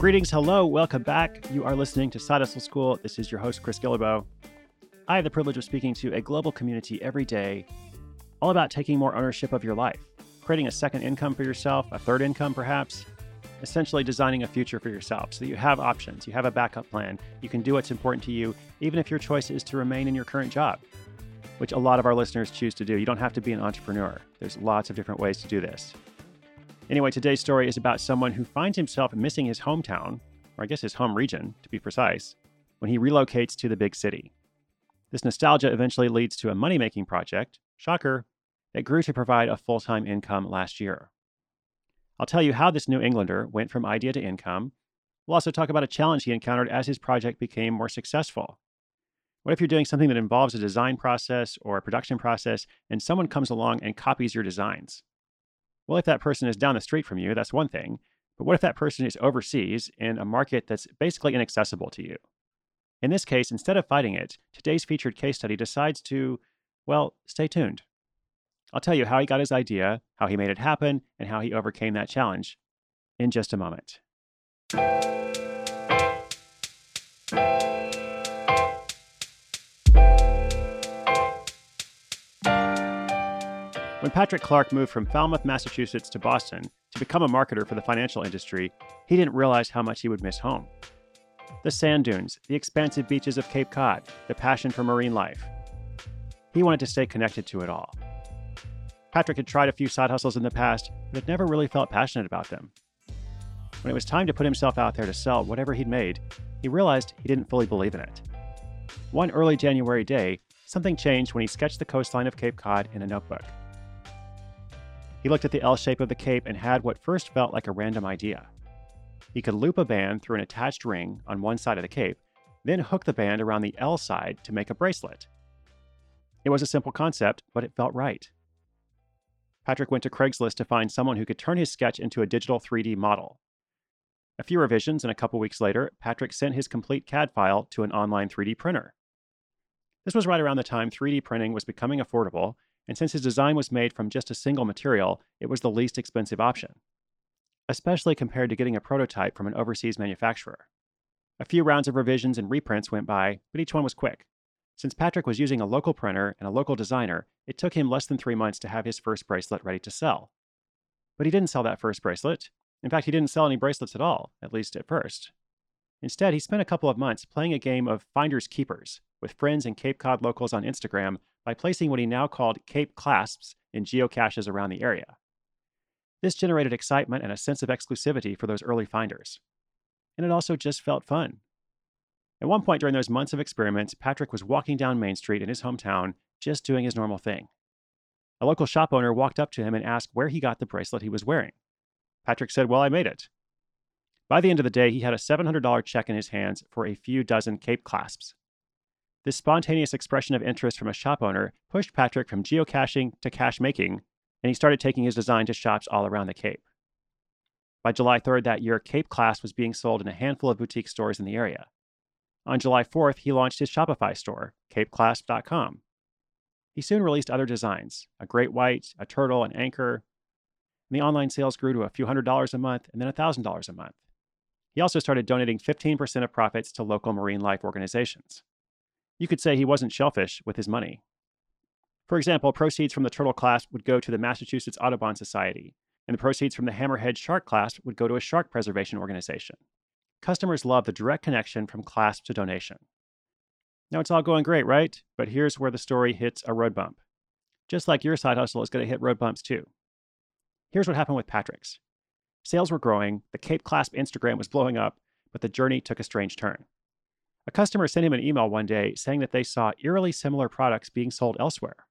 Greetings, hello, welcome back. You are listening to Side Hustle School. This is your host, Chris Guillebeau. I have the privilege of speaking to a global community every day, all about taking more ownership of your life, creating a second income for yourself, a third income perhaps, essentially designing a future for yourself so that you have options, you have a backup plan, you can do what's important to you, even if your choice is to remain in your current job, which a lot of our listeners choose to do. You don't have to be an entrepreneur, there's lots of different ways to do this. Anyway, today's story is about someone who finds himself missing his hometown, or I guess his home region, to be precise, when he relocates to the big city. This nostalgia eventually leads to a money making project, shocker, that grew to provide a full time income last year. I'll tell you how this New Englander went from idea to income. We'll also talk about a challenge he encountered as his project became more successful. What if you're doing something that involves a design process or a production process and someone comes along and copies your designs? Well, if that person is down the street from you, that's one thing. But what if that person is overseas in a market that's basically inaccessible to you? In this case, instead of fighting it, today's featured case study decides to, well, stay tuned. I'll tell you how he got his idea, how he made it happen, and how he overcame that challenge in just a moment. When Patrick Clark moved from Falmouth, Massachusetts to Boston to become a marketer for the financial industry, he didn't realize how much he would miss home. The sand dunes, the expansive beaches of Cape Cod, the passion for marine life. He wanted to stay connected to it all. Patrick had tried a few side hustles in the past, but had never really felt passionate about them. When it was time to put himself out there to sell whatever he'd made, he realized he didn't fully believe in it. One early January day, something changed when he sketched the coastline of Cape Cod in a notebook. He looked at the L shape of the cape and had what first felt like a random idea. He could loop a band through an attached ring on one side of the cape, then hook the band around the L side to make a bracelet. It was a simple concept, but it felt right. Patrick went to Craigslist to find someone who could turn his sketch into a digital 3D model. A few revisions and a couple weeks later, Patrick sent his complete CAD file to an online 3D printer. This was right around the time 3D printing was becoming affordable and since his design was made from just a single material, it was the least expensive option, especially compared to getting a prototype from an overseas manufacturer. A few rounds of revisions and reprints went by, but each one was quick. Since Patrick was using a local printer and a local designer, it took him less than three months to have his first bracelet ready to sell. But he didn't sell that first bracelet. In fact, he didn't sell any bracelets at all, at least at first. Instead, he spent a couple of months playing a game of Finders Keepers with friends and Cape Cod locals on Instagram by placing what he now called Cape clasps in geocaches around the area. This generated excitement and a sense of exclusivity for those early finders. And it also just felt fun. At one point during those months of experiments, Patrick was walking down Main Street in his hometown, just doing his normal thing. A local shop owner walked up to him and asked where he got the bracelet he was wearing. Patrick said, Well, I made it. By the end of the day, he had a $700 check in his hands for a few dozen Cape clasps. This spontaneous expression of interest from a shop owner pushed Patrick from geocaching to cache making, and he started taking his design to shops all around the Cape. By July 3rd that year, Cape Clasp was being sold in a handful of boutique stores in the area. On July 4th, he launched his Shopify store, capeclasp.com. He soon released other designs a great white, a turtle, an anchor. And the online sales grew to a few hundred dollars a month and then a $1,000 a month. He also started donating 15% of profits to local marine life organizations. You could say he wasn't shellfish with his money. For example, proceeds from the turtle clasp would go to the Massachusetts Audubon Society, and the proceeds from the hammerhead shark clasp would go to a shark preservation organization. Customers love the direct connection from clasp to donation. Now it's all going great, right? But here's where the story hits a road bump. Just like your side hustle is going to hit road bumps too. Here's what happened with Patrick's. Sales were growing, the Cape Clasp Instagram was blowing up, but the journey took a strange turn. A customer sent him an email one day saying that they saw eerily similar products being sold elsewhere.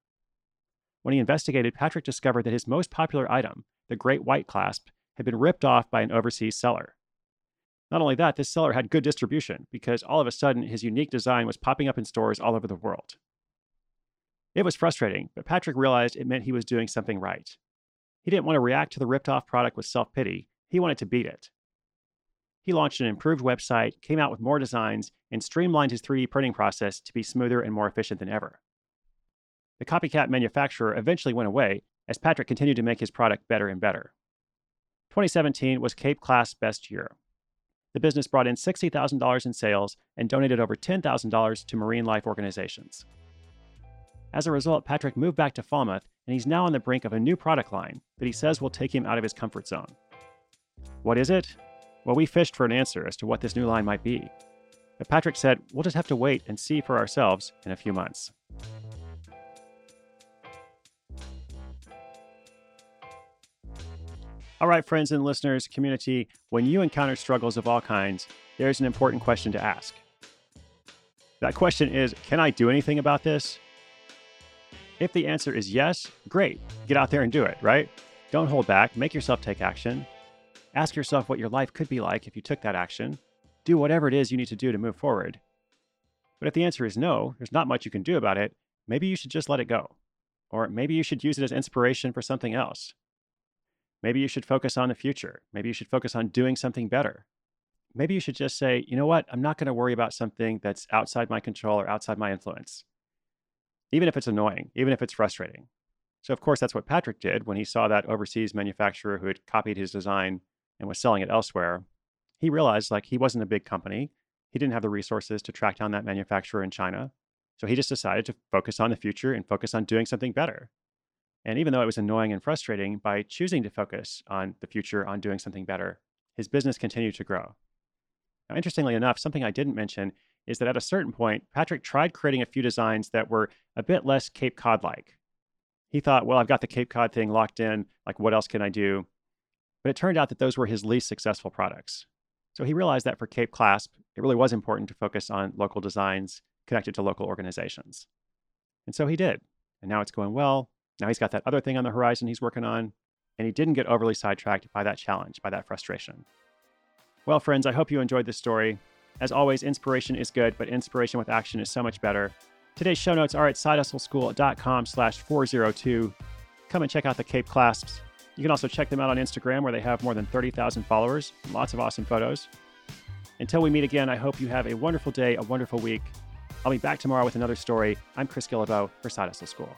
When he investigated, Patrick discovered that his most popular item, the Great White Clasp, had been ripped off by an overseas seller. Not only that, this seller had good distribution because all of a sudden his unique design was popping up in stores all over the world. It was frustrating, but Patrick realized it meant he was doing something right. He didn't want to react to the ripped off product with self pity, he wanted to beat it. He launched an improved website, came out with more designs, and streamlined his 3D printing process to be smoother and more efficient than ever. The copycat manufacturer eventually went away as Patrick continued to make his product better and better. 2017 was Cape Clasp's best year. the business brought in $60,000 in sales and donated over $10,000 to marine life organizations. As a result, Patrick moved back to Falmouth and he's now on the brink of a new product line that he says will take him out of his comfort zone. What is it? Well, we fished for an answer as to what this new line might be. But Patrick said, we'll just have to wait and see for ourselves in a few months. All right, friends and listeners, community, when you encounter struggles of all kinds, there's an important question to ask. That question is Can I do anything about this? If the answer is yes, great. Get out there and do it, right? Don't hold back. Make yourself take action. Ask yourself what your life could be like if you took that action. Do whatever it is you need to do to move forward. But if the answer is no, there's not much you can do about it, maybe you should just let it go. Or maybe you should use it as inspiration for something else. Maybe you should focus on the future. Maybe you should focus on doing something better. Maybe you should just say, you know what, I'm not going to worry about something that's outside my control or outside my influence, even if it's annoying, even if it's frustrating. So, of course, that's what Patrick did when he saw that overseas manufacturer who had copied his design and was selling it elsewhere. He realized like he wasn't a big company. He didn't have the resources to track down that manufacturer in China. So he just decided to focus on the future and focus on doing something better. And even though it was annoying and frustrating, by choosing to focus on the future, on doing something better, his business continued to grow. Now, interestingly enough, something I didn't mention is that at a certain point, Patrick tried creating a few designs that were a bit less Cape Cod like. He thought, well, I've got the Cape Cod thing locked in. Like, what else can I do? But it turned out that those were his least successful products. So he realized that for Cape Clasp, it really was important to focus on local designs connected to local organizations. And so he did. And now it's going well. Now he's got that other thing on the horizon he's working on, and he didn't get overly sidetracked by that challenge, by that frustration. Well, friends, I hope you enjoyed this story. As always, inspiration is good, but inspiration with action is so much better. Today's show notes are at sidehustleschool.com slash 402. Come and check out the Cape Clasps. You can also check them out on Instagram, where they have more than 30,000 followers. Lots of awesome photos. Until we meet again, I hope you have a wonderful day, a wonderful week. I'll be back tomorrow with another story. I'm Chris Guillebeau for Side Hustle School.